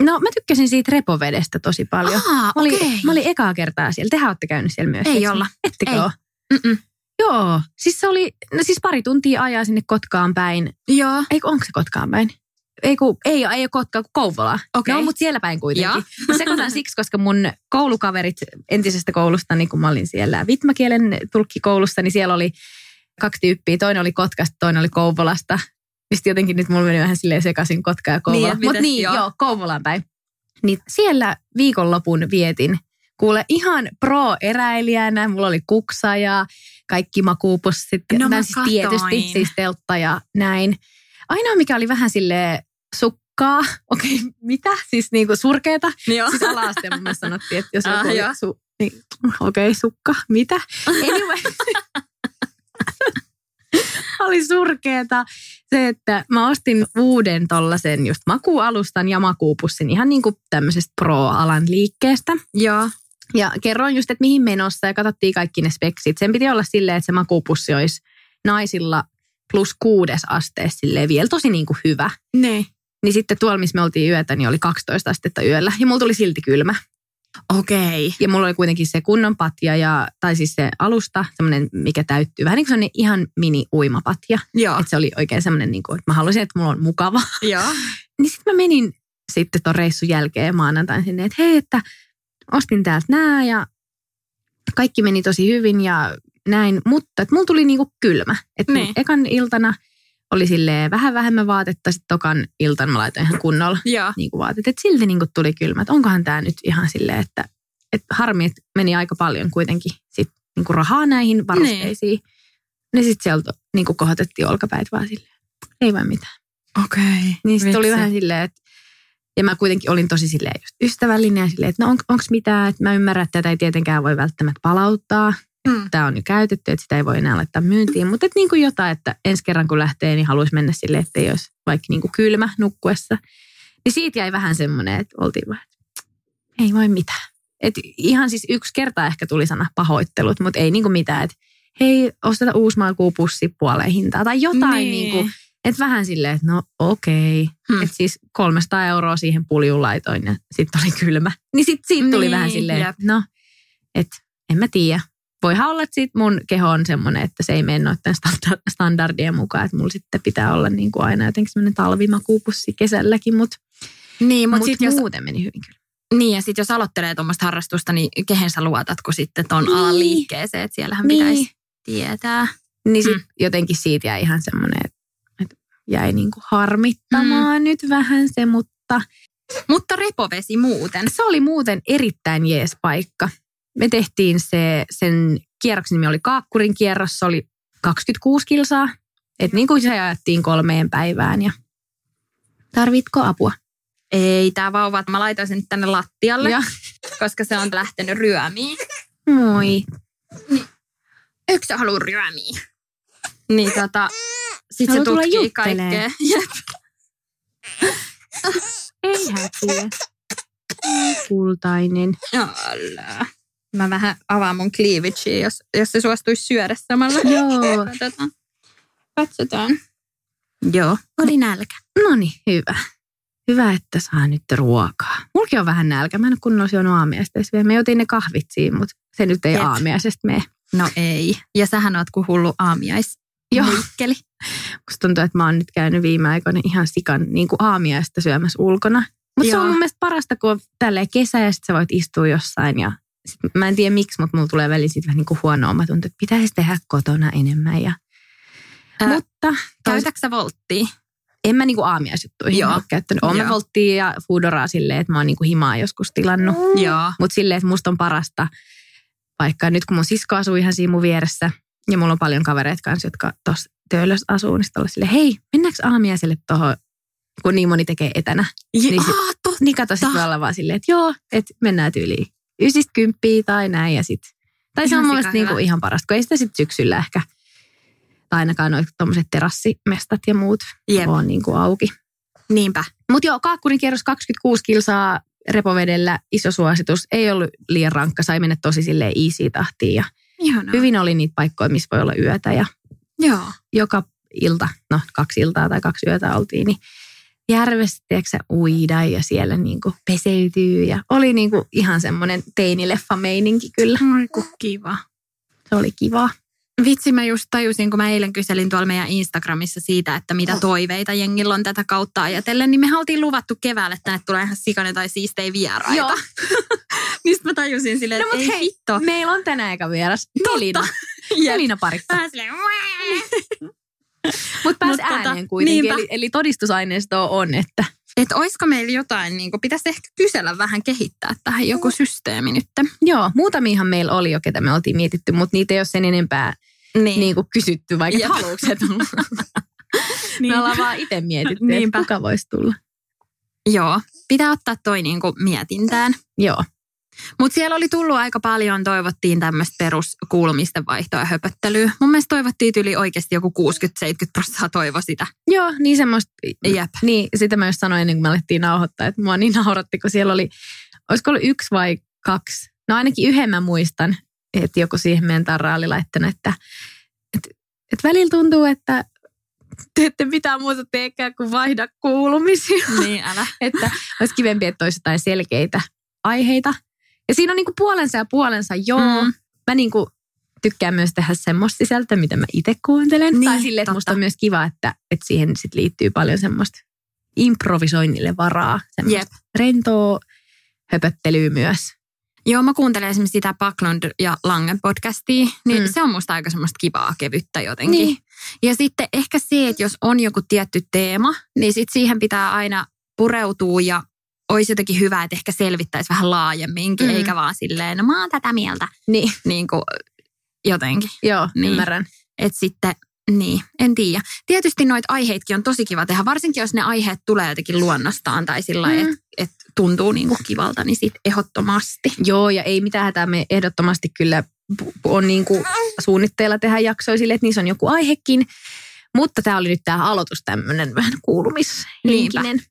No mä tykkäsin siitä repovedestä tosi paljon. Aa, Mä olin, okei. mä olin ekaa kertaa siellä. Tehän olette käynyt siellä myös. Ei eikö olla. Ettekö Ei. ole? Mm-mm. Joo. Siis se oli, no siis pari tuntia ajaa sinne Kotkaan päin. Joo. Ei kun onko se Kotkaan päin? Ei, kun, ei, ei ole Kotkaa, kun Kouvola. Okei. No, mutta siellä päin kuitenkin. Mä sekoitan siksi, koska mun koulukaverit entisestä koulusta, niin kun mä olin siellä Vitmakielen tulkkikoulussa, niin siellä oli kaksi tyyppiä. Toinen oli Kotkasta, toinen oli Kouvolasta. Ja sitten jotenkin nyt mulla meni vähän silleen sekaisin Kotka ja Kouvola. Niin, Mutta niin, joo. joo. Kouvolan päin. Niin siellä viikonlopun vietin. Kuule ihan pro-eräilijänä. Mulla oli kuksa ja kaikki makuupussit. No mä siis tietysti, siis teltta ja näin. Ainoa mikä oli vähän silleen sukkaa. Okei, okay, mitä? Siis niinku surkeeta. Joo. Siis mun mielestä sanottiin, että jos Ah, joku oli joo. su, niin, okei, okay, sukka, mitä? Anyway. oli surkeeta se, että mä ostin uuden tollasen just makuualustan ja makuupussin ihan niin kuin tämmöisestä pro-alan liikkeestä. Joo. Ja kerroin just, että mihin menossa ja katsottiin kaikki ne speksit. Sen piti olla silleen, että se makuupussi olisi naisilla plus kuudes asteessa silleen vielä tosi niin kuin hyvä. Niin. Niin sitten tuolla, missä me oltiin yötä, niin oli 12 astetta yöllä. Ja mulla tuli silti kylmä. Okei. Ja mulla oli kuitenkin se kunnon patja, ja, tai siis se alusta, semmoinen, mikä täyttyy. Vähän niin kuin semmoinen ihan mini-uimapatja. Joo. Että se oli oikein semmoinen, niin kuin, että mä halusin, että mulla on mukava. Joo. Niin sitten mä menin sitten ton reissun jälkeen maanantain sinne, että hei, että ostin täältä nää ja kaikki meni tosi hyvin ja näin. Mutta että mulla tuli niinku kylmä. Että Niin. ekan iltana oli silleen vähän vähemmän vaatetta, sitten tokan iltan mä laitoin ihan kunnolla niin kuin vaatit. Että silti niin kuin tuli kylmä. Että onkohan tämä nyt ihan silleen, että, että harmi, että meni aika paljon kuitenkin sit, niin kuin rahaa näihin varusteisiin. Niin sitten sieltä niin kuin kohotettiin olkapäät vaan silleen, ei vai mitään. Okei. Niin sitten oli vähän silleen, että ja mä kuitenkin olin tosi silleen just ystävällinen ja silleen, että no on, onko mitään, että mä ymmärrän, että tätä ei tietenkään voi välttämättä palauttaa. Mm. Tämä on jo käytetty, että sitä ei voi enää laittaa myyntiin. Mutta että niin kuin jotain, että ensi kerran kun lähtee, niin haluaisi mennä silleen, että ei olisi vaikka niin kuin kylmä nukkuessa. Niin siitä jäi vähän semmoinen, että oltiin vaan, että ei voi mitään. Et ihan siis yksi kerta ehkä tuli sana pahoittelut, mutta ei niin kuin mitään, että hei, osteta uusi makuupussi puoleen hintaa tai jotain niin. niin kuin, että vähän silleen, että no okei. Hmm. Hmm. Että siis 300 euroa siihen puljuun laitoin ja sitten oli kylmä. Niin sitten siitä tuli Niin, vähän silleen, että no, että en mä tiedä. Voihan olla, että sit mun keho on semmoinen, että se ei mene noiden standa- standardien mukaan. Että mulla sitten pitää olla niin kuin aina jotenkin semmoinen talvimakuupussi kesälläkin. Mutta Niin, mut sitten jos, muuten meni hyvin kyllä. niin, ja sit jos aloittelee tuommoista harrastusta, niin kehen sä luotat, kun sitten ton Niin. alan liikkeeseen, että siellähän Niin. pitäisi tietää. Niin sit Mm. jotenkin siitä jäi ihan semmoinen, että, että jäi niinku harmittamaan mm. nyt vähän se, mutta Mutta repovesi muuten. se oli muuten erittäin jees paikka. Me tehtiin se, sen kierroksen nimi oli Kaakkurin kierros, se oli 26 kilsaa. Että niin kuin se ajettiin kolmeen päivään ja tarvitko apua? Ei, tää vauva, mä laitoin sen tänne lattialle, Ja, koska se on lähtenyt ryömiin. moi. Eikö sä halua ryömiä? Niin tota, sit se Haluaa tulla tutkii kaikkea. Jep. Ei hätiä. Kultainen. Alla. Mä vähän avaan mun cleavagea, jos, jos se suostuisi syödä samalla. Joo. Katsotaan. Katsotaan. Joo, oli nälkä. No niin, hyvä. Hyvä, että saa nyt ruokaa. Mulki on vähän nälkä. Mä en ole kunnolla syönyt aamiaista vielä. Me jotin ne kahvit siinä, mutta se nyt ei Jep. aamiaisesta mene. No ei. Ja sähän oot kuin hullu aamiais. Joo. Muikkeli. Musta tuntuu, että mä oon nyt käynyt viime aikoina ihan sikan niin kuin aamiaista syömässä ulkona. Mutta se on mun mielestä parasta, kun on tälleen kesä ja sit sä voit istua jossain. Ja sit, mä en tiedä miksi, mutta mulla tulee välillä siitä vähän niin kuin huono oma tuntuu, että pitäisi tehdä kotona enemmän. Ja, Ää, mutta tois, Käytätkö sä volttia? en mä niinku aamiaisjuttuihin Joo. ole käyttänyt. Oon mä volttia ja foodoraa silleen, että mä oon niinku himaa joskus tilannut. Joo. Mutta silleen, että musta on parasta, vaikka nyt kun mun sisko asuu ihan siinä mun vieressä, ja mulla on paljon kavereita kanssa, jotka tuossa töölössä asuu, niin sitten silleen, hei, mennäänkö aamiaiselle tuohon, kun niin moni tekee etänä. Niin, Niin sit- Aa, totta. Niin kato, sitten vaan silleen, että joo, että mennään tyyliin ysistä kymppiä tai näin, ja sit. Tai se on mun mielestä niinku ihan parasta, kun ei sitä sitten syksyllä ehkä, tai ainakaan noita tommoset terassimestat ja muut Jep. on niinku auki. Niinpä. Mutta joo, kaakkurin kierros 26 kilsaa repovedellä, iso suositus. Ei ollut liian rankka, sai mennä tosi silleen easy tahtiin ja Ihanaa. hyvin oli niitä paikkoja, missä voi olla yötä ja Joo. joka ilta, no kaksi iltaa tai kaksi yötä oltiin, niin järvessä tiedätkö, uida ja siellä niinku peseytyy ja oli niinku ihan semmoinen teinileffa meininki kyllä. Oi, ku kiva. Se oli kiva. Vitsi, mä just tajusin, kun mä eilen kyselin tuolla meidän Instagramissa siitä, että mitä toiveita jengillä on tätä kautta ajatellen, niin me oltiin luvattu keväälle, että tänne tulee ihan sikana tai siistejä vieraita. Joo. niin sit mä tajusin silleen, No että ei hei, hitto. meillä on tänään eka vieras. Melina. Melina parikka. Silleen, "Wää." Mutta pääsi Mut tota, ääneen kuitenkin. niinpä. Eli, eli todistusaineistoa on, että että oisko meillä jotain, niin kuin, pitäisi ehkä kysellä vähän kehittää tähän joku systeemi nyt. Joo, muutamiahan meillä oli jo, ketä me oltiin mietitty, mutta niitä ei ole sen enempää Niin. niin kuin kysytty, vaikka haluatko se tulla. Niin. Me ollaan vaan itse mietitty, Niinpä. että kuka voisi tulla. Joo, pitää ottaa toi niin kuin mietintään. Joo, Mutta siellä oli tullut aika paljon, toivottiin tämmöistä peruskuulumisten vaihtoa ja höpöttelyä. Mun mielestä toivottiin yli oikeasti joku 60-70 prosenttia toivo sitä. Joo niin semmoista. Jep. Niin, sitä mä just sanoin ennen kuin me alettiin nauhoittaa, että mua niin nauratti, kun siellä oli, olisiko ollut yksi vai kaksi. No ainakin yhden mä muistan, että joku siihen meidän tarraan oli laittanut, että, että, että välillä tuntuu, että te ette mitään muuta teekään kuin vaihda kuulumisia. Niin, älä. että olisi kivempi, että olisi jotain selkeitä aiheita. Ja siinä on niinku puolensa ja puolensa, joo. Mm. Mä niinku tykkään myös tehdä semmoista sisältöä, mitä mä itse kuuntelen. Niin, tai silleen, että musta on myös kiva, että, että siihen sit liittyy paljon semmoista improvisoinnille varaa. Semmoista Jep. rentoa höpöttelyä myös. Joo, mä kuuntelen esimerkiksi sitä Backlund ja Langen podcastia, niin Mm. se on musta aika semmoista kivaa kevyttä jotenkin. Niin. Ja sitten ehkä se, että jos on joku tietty teema, niin sit siihen pitää aina pureutua ja olisi jotenkin hyvä, että ehkä selvittäisi vähän laajemminkin, Mm. eikä vaan silleen, no mä oon tätä mieltä, Niin, niin kuin jotenkin. joo, Niin. ymmärrän. Että sitten, niin, en tiedä. Tietysti noita aiheitkin on tosi kiva tehdä, varsinkin jos ne aiheet tulee jotenkin luonnostaan tai sillä Mm. että et tuntuu niinku kivalta, niin sit ehdottomasti. Joo, ja ei mitään hätää. Me ehdottomasti kyllä on niin kuin suunnitteilla tehdä jaksoja sille, että niissä on joku aihekin. Mutta tämä oli nyt tämä aloitus tämmöinen vähän kuulumishenkinen.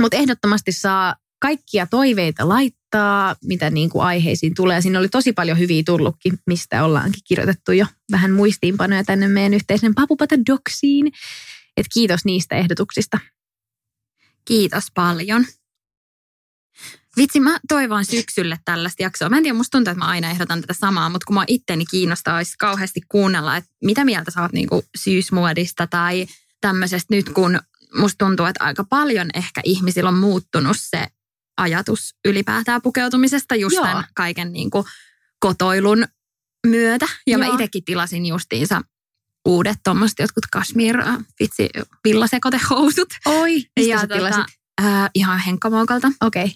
Mutta ehdottomasti saa kaikkia toiveita laittaa, mitä niin kuin aiheisiin tulee. Siinä oli tosi paljon hyviä tullutkin, mistä ollaankin kirjoitettu jo vähän muistiinpanoja tänne meidän yhteisen Papupata Doksiin. Et kiitos niistä ehdotuksista. Kiitos paljon. Vitsi, mä toivon syksylle tällaista jaksoa. Mä en tiedä, musta tuntuu, että mä aina ehdotan tätä samaa, mutta kun mä itteni kiinnostaa olisi kauheasti kuunnella, että mitä mieltä sä oot niinku syysmuodista tai tämmöisestä nyt, kun musta tuntuu, että aika paljon ehkä ihmisillä on muuttunut se ajatus ylipäätään pukeutumisesta just Joo. tämän kaiken niinku kotoilun myötä. Ja mä Joo. itsekin tilasin justiinsa uudet tuommoiset jotkut kashmir, äh, vitsi, villasekotehousut. Oi, mistä ja sä tilasit? äh, ihan henkkamoukalta. Okei. Okay.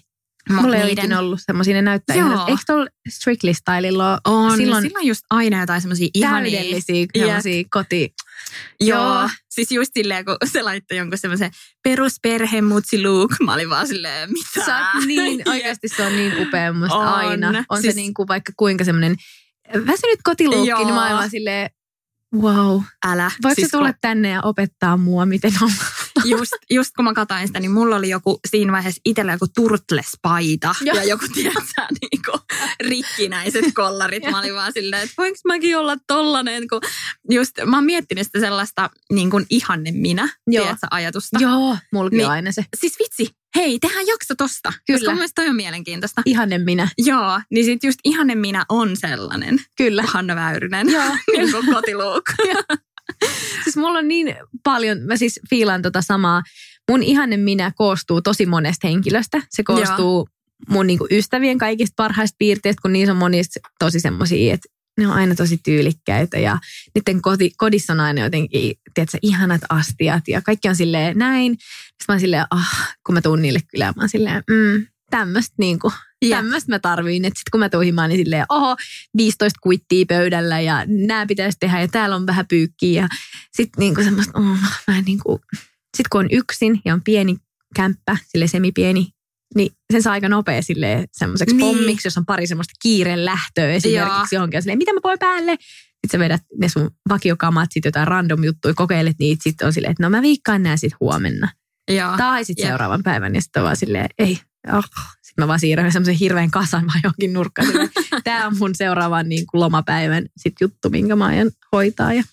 Mut Mulla ei ole niiden- ikinä ollut semmoisia, ne näyttää Joo. ihan, eikö tuolla Strictly Stylella ole On, silloin silloin, just aina jotain semmoisia ihania. täydellisiä koti... Joo. Joo. Siis just silleen, kun se laittoi jonkun semmoisen perusperhemutsi look. Mä olin vaan silleen, mitä? Sä niin, oikeasti se on niin upea musta On. aina. On Siis- se niin kuin vaikka kuinka semmoinen väsynyt kotiluukki, niin vaan silleen, wow. Älä. Voitko Siis siis tulla tänne ja opettaa mua, miten on? just, just kun mä katsoin sitä, niin mulla oli joku siinä vaiheessa itsellä joku turtles-paita Joo. ja joku, tiedätkö, niinku, rikkinäiset kollarit. Mä olin vaan silleen, että voinko mäkin olla tollanen, kun just mä oon miettinyt sitä sellaista niin kuin ihanne minä, Joo. tiedätkö, ajatusta. Joo, mullakin Niin. aina se. Siis vitsi, hei, tehdään jakso tosta. Kyllä. Koska mun toi on mielenkiintoista. Ihanne minä. Joo, niin sit just ihanne minä on sellainen. Kyllä. Hanna Väyrynen. Joo. niin kuin kotiluuk. Siis mulla on niin paljon, mä siis fiilaan tota samaa. Mun ihanne minä koostuu tosi monesta henkilöstä. Se koostuu mun niinku ystävien kaikista parhaista piirteistä, kun niissä on monista tosi semmosia, että ne on aina tosi tyylikkäitä ja niiden koti, kodissa on aina jotenkin, tiedätkö, ihanat astiat ja kaikki on silleen näin. Sitten mä oon silleen, ah, kun mä tuun niille kylään, mä oon silleen, mm, tämmöistä niinku, tämmöistä mä tarviin. Että sitten kun mä tuun himaan, niin silleen, oho, 15 kuittia pöydällä ja nämä pitäisi tehdä ja täällä on vähän pyykkiä. Ja sitten niinku semmoista, oh, mä niinku, sit kun on yksin ja on pieni kämppä, sille semipieni, niin sen saa aika nopea sille semmoiseksi Niin. pommiksi, jos on pari semmoista kiireen lähtöä esimerkiksi johonkin. Silleen, mitä mä voin päälle? Sitten sä vedät ne sun vakiokamat, sit jotain random juttuja, kokeilet niitä, sitten on silleen, että no mä viikkaan nää sit huomenna. Joo. Tai sitten seuraavan päivän ja sitten vaan silleen, ei, oh. Sitten mä vaan siirrän semmoisen hirveän kasan vaan johonkin nurkkaan. Tää on mun seuraavan niin kuin lomapäivän sit juttu, minkä mä aion hoitaa. Ja...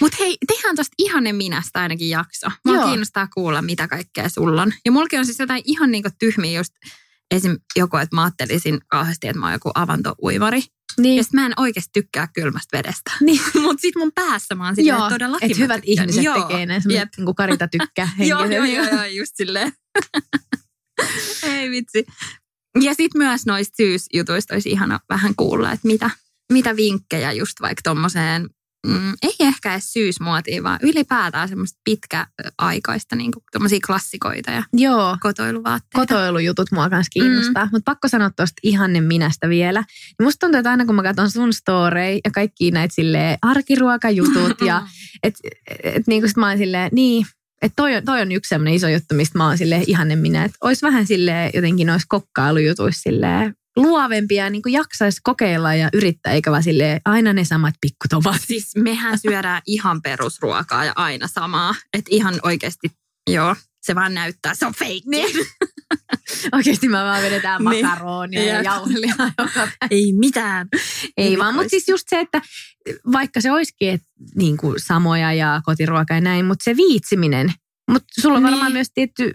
Mutta hei, tehdään tosta ihanne minästä ainakin jakso. Mua Joo. kiinnostaa kuulla, mitä kaikkea sulla on. Ja mullakin on siis jotain ihan niinku tyhmiä just esim. joku, että mä ajattelisin kauheasti, että mä oon joku avantouivari. Niin. Ja sit mä en oikeasti tykkää kylmästä vedestä. Niin. Mutta sit mun päässä mä oon Joo, että todellakin että hyvät tykkään. ihmiset Joo. tekee ne, Jep. semmoiset niin Karita tykkää Joo, joo, joo, joo, just silleen. Ei vitsi. Ja sitten myös noista syysjutuista olisi ihana vähän kuulla, että mitä, mitä vinkkejä just vaikka tommoseen, mm, ei ehkä edes syysmuotiin, vaan ylipäätään semmoista pitkäaikaista niin kuin klassikoita ja Joo, kotoiluvaatteita. kotoilujutut mua kanssa kiinnostaa. Mm. Mutta pakko sanoa tuosta ihanne minästä vielä. Niin musta tuntuu, että aina kun mä katson sun storeja ja kaikki näitä silleen arkiruokajutut ja et, et, niin kuin sit mä oon silleen, niin, että toi, toi on yksi sellainen iso juttu, mistä mä oon silleen ihanne minä. Että olisi vähän silleen jotenkin noissa kokkailujutuissa silleen luovempia, niin kuin jaksaisi kokeilla ja yrittää, eikä vaan silleen aina ne samat pikkutomaatit. Siis mehän syödään ihan perusruokaa ja aina samaa. Että ihan oikeasti, joo, se vaan näyttää, se on fake. Niin. Oikeasti mä vaan vedetään Niin. makaronia ja Jep. jauhelia joka. Ei mitään. Ei vaan, mutta siis just se, että vaikka se olisikin et, niin kuin samoja ja kotiruoka ja näin, mutta se viitsiminen. Mutta sulla on Niin. varmaan myös tietty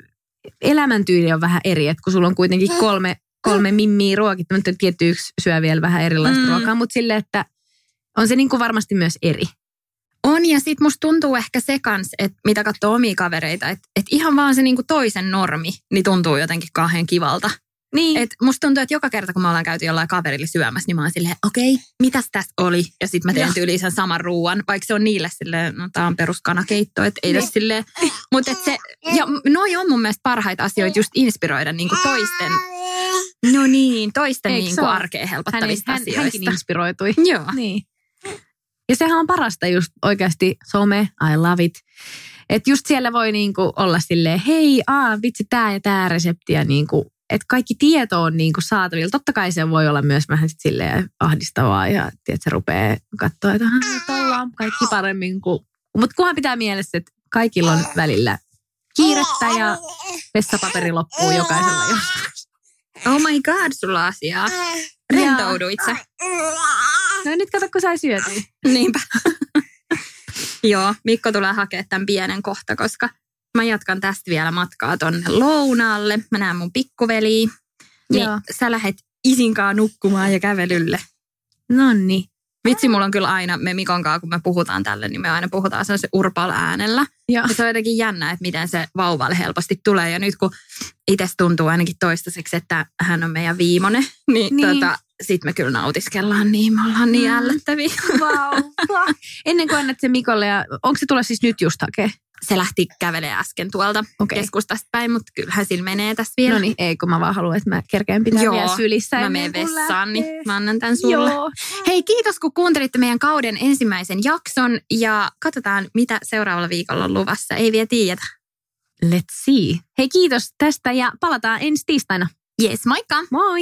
elämäntyyli on vähän eri, että kun sulla on kuitenkin kolme, kolme mimmiä ruokittu, mutta tietty yksi syö vielä vähän erilaista Mm. mm. ruokaa, mutta sille, että on se niin kuin varmasti myös eri. On ja sit musta tuntuu ehkä se kans, että mitä katsoo omia kavereita, että et ihan vaan se niinku toisen normi, niin tuntuu jotenkin kauhean kivalta. Niin. Et musta tuntuu, että joka kerta kun me ollaan käyty jollain kaverille syömässä, niin mä oon silleen, okei, okay, mitäs tässä oli? Ja sit mä teen tyyliin sen saman ruuan, vaikka se on niille silleen, no tää on peruskanakeitto, että ei tässä silleen. Mutta et se, ja noi on mun mielestä parhaita asioita just inspiroida niinku toisten, no niin, toisten niinku arkea hän, helpottavista hän, asioista. hänkin inspiroitui. Joo. Niin. Ja sehän on parasta just oikeasti some, I love it. Että just siellä voi niinku olla silleen, hei, aa, vitsi, tämä ja tämä resepti. Ja niinku, että kaikki tieto on niinku saatavilla. Totta kai se voi olla myös vähän sit silleen ahdistavaa ja tiedät, se rupeaa katsoa, että "Aha, nyt ollaan kaikki paremmin kuin... Mutta kunhan pitää mielessä, että kaikilla on välillä kiirettä ja vessapaperi loppuu jokaisella joskus. Oh my god, sulla on asiaa. Rentouduit sä? No nyt kato, kun sai syötyä. Niinpä. Joo, Mikko tulee hakemaan tämän pienen kohta, koska mä jatkan tästä vielä matkaa tonne lounaalle. Mä näen mun pikkuveliä. Niin Joo. sä lähet isinkaan nukkumaan ja kävelylle. Nonni. Vitsi, mulla on kyllä aina, me Mikon kanssa, kun me puhutaan tälle, niin me aina puhutaan sellaisen urpal äänellä. Ja se on jotenkin jännä, että miten se vauvalle helposti tulee. Ja nyt kun itse tuntuu ainakin toistaiseksi, että hän on meidän viimonen, niin, Niin. Tota, sitten me kyllä nautiskellaan niin, me ollaan niin Mm. ällöttäviä. Wow. Ennen kuin annat se Mikolle, ja onko se tulla siis nyt just hakee? Se lähti kävelee äsken tuolta Okei. keskustasta päin, mutta kyllähän sillä menee tässä vielä. No niin, ei kun mä vaan haluan, että mä kerkeen pitää Joo, vielä sylissä. mä menen vessaan, niin lähtee. mä annan tämän sulle. Joo. Hei, kiitos kun kuuntelitte meidän kauden ensimmäisen jakson ja katsotaan, mitä seuraavalla viikolla on luvassa. Ei vielä tiedetä. Let's see. Hei kiitos tästä ja palataan ensi tiistaina. Yes, moikka! Moi!